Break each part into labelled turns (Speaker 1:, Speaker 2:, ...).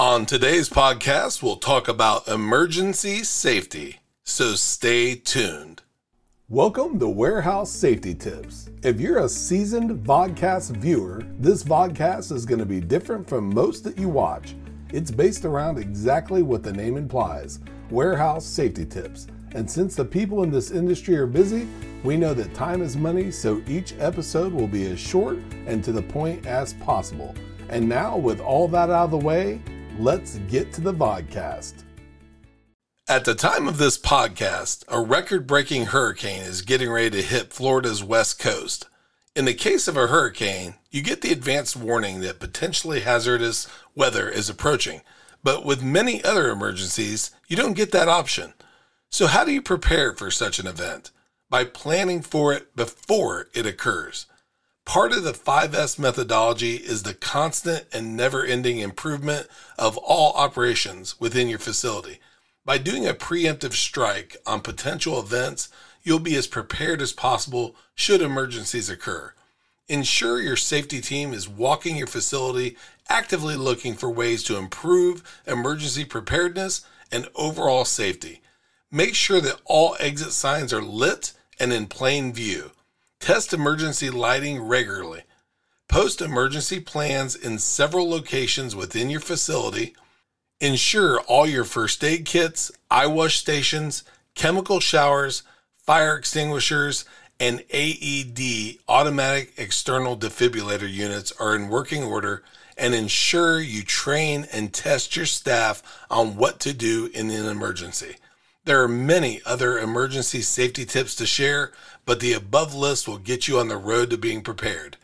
Speaker 1: On today's podcast, we'll talk about emergency safety, so stay tuned.
Speaker 2: Welcome to Warehouse Safety Tips. If you're a seasoned vodcast viewer, this vodcast is going to be different from most that you watch. It's based around exactly what the name implies warehouse safety tips. And since the people in this industry are busy, we know that time is money, so each episode will be as short and to the point as possible. And now, with all that out of the way, let's get to the podcast.
Speaker 1: At the time of this podcast, a record breaking hurricane is getting ready to hit Florida's west coast. In the case of a hurricane, you get the advanced warning that potentially hazardous weather is approaching. But with many other emergencies, you don't get that option. So, how do you prepare for such an event? By planning for it before it occurs. Part of the 5S methodology is the constant and never ending improvement of all operations within your facility. By doing a preemptive strike on potential events, you'll be as prepared as possible should emergencies occur. Ensure your safety team is walking your facility, actively looking for ways to improve emergency preparedness and overall safety. Make sure that all exit signs are lit and in plain view. Test emergency lighting regularly. Post emergency plans in several locations within your facility. Ensure all your first aid kits, eye wash stations, chemical showers, fire extinguishers, and AED automatic external defibrillator units are in working order and ensure you train and test your staff on what to do in an emergency. There are many other emergency safety tips to share, but the above list will get you on the road to being prepared.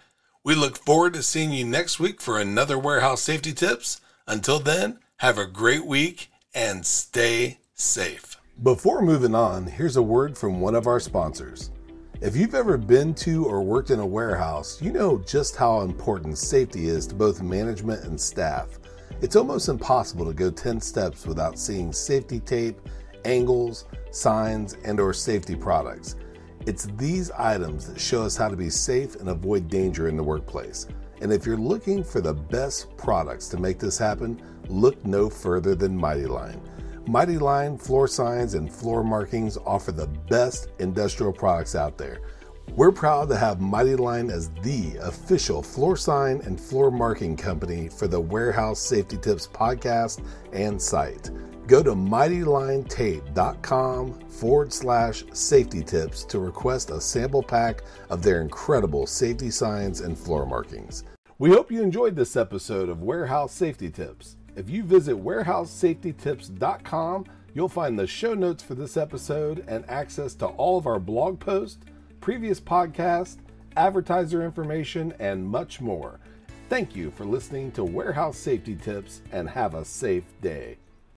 Speaker 1: We look forward to seeing you next week for another warehouse safety tips. Until then, have a great week and stay safe.
Speaker 2: Before moving on, here's a word from one of our sponsors. If you've ever been to or worked in a warehouse, you know just how important safety is to both management and staff. It's almost impossible to go 10 steps without seeing safety tape angles, signs, and or safety products. It's these items that show us how to be safe and avoid danger in the workplace. And if you're looking for the best products to make this happen, look no further than Mighty Line. Mighty Line floor signs and floor markings offer the best industrial products out there. We're proud to have Mighty Line as the official floor sign and floor marking company for the Warehouse Safety Tips podcast and site. Go to mightylinetape.com forward slash safety tips to request a sample pack of their incredible safety signs and floor markings. We hope you enjoyed this episode of Warehouse Safety Tips. If you visit warehousesafetytips.com, you'll find the show notes for this episode and access to all of our blog posts, previous podcasts, advertiser information, and much more. Thank you for listening to Warehouse Safety Tips and have a safe day.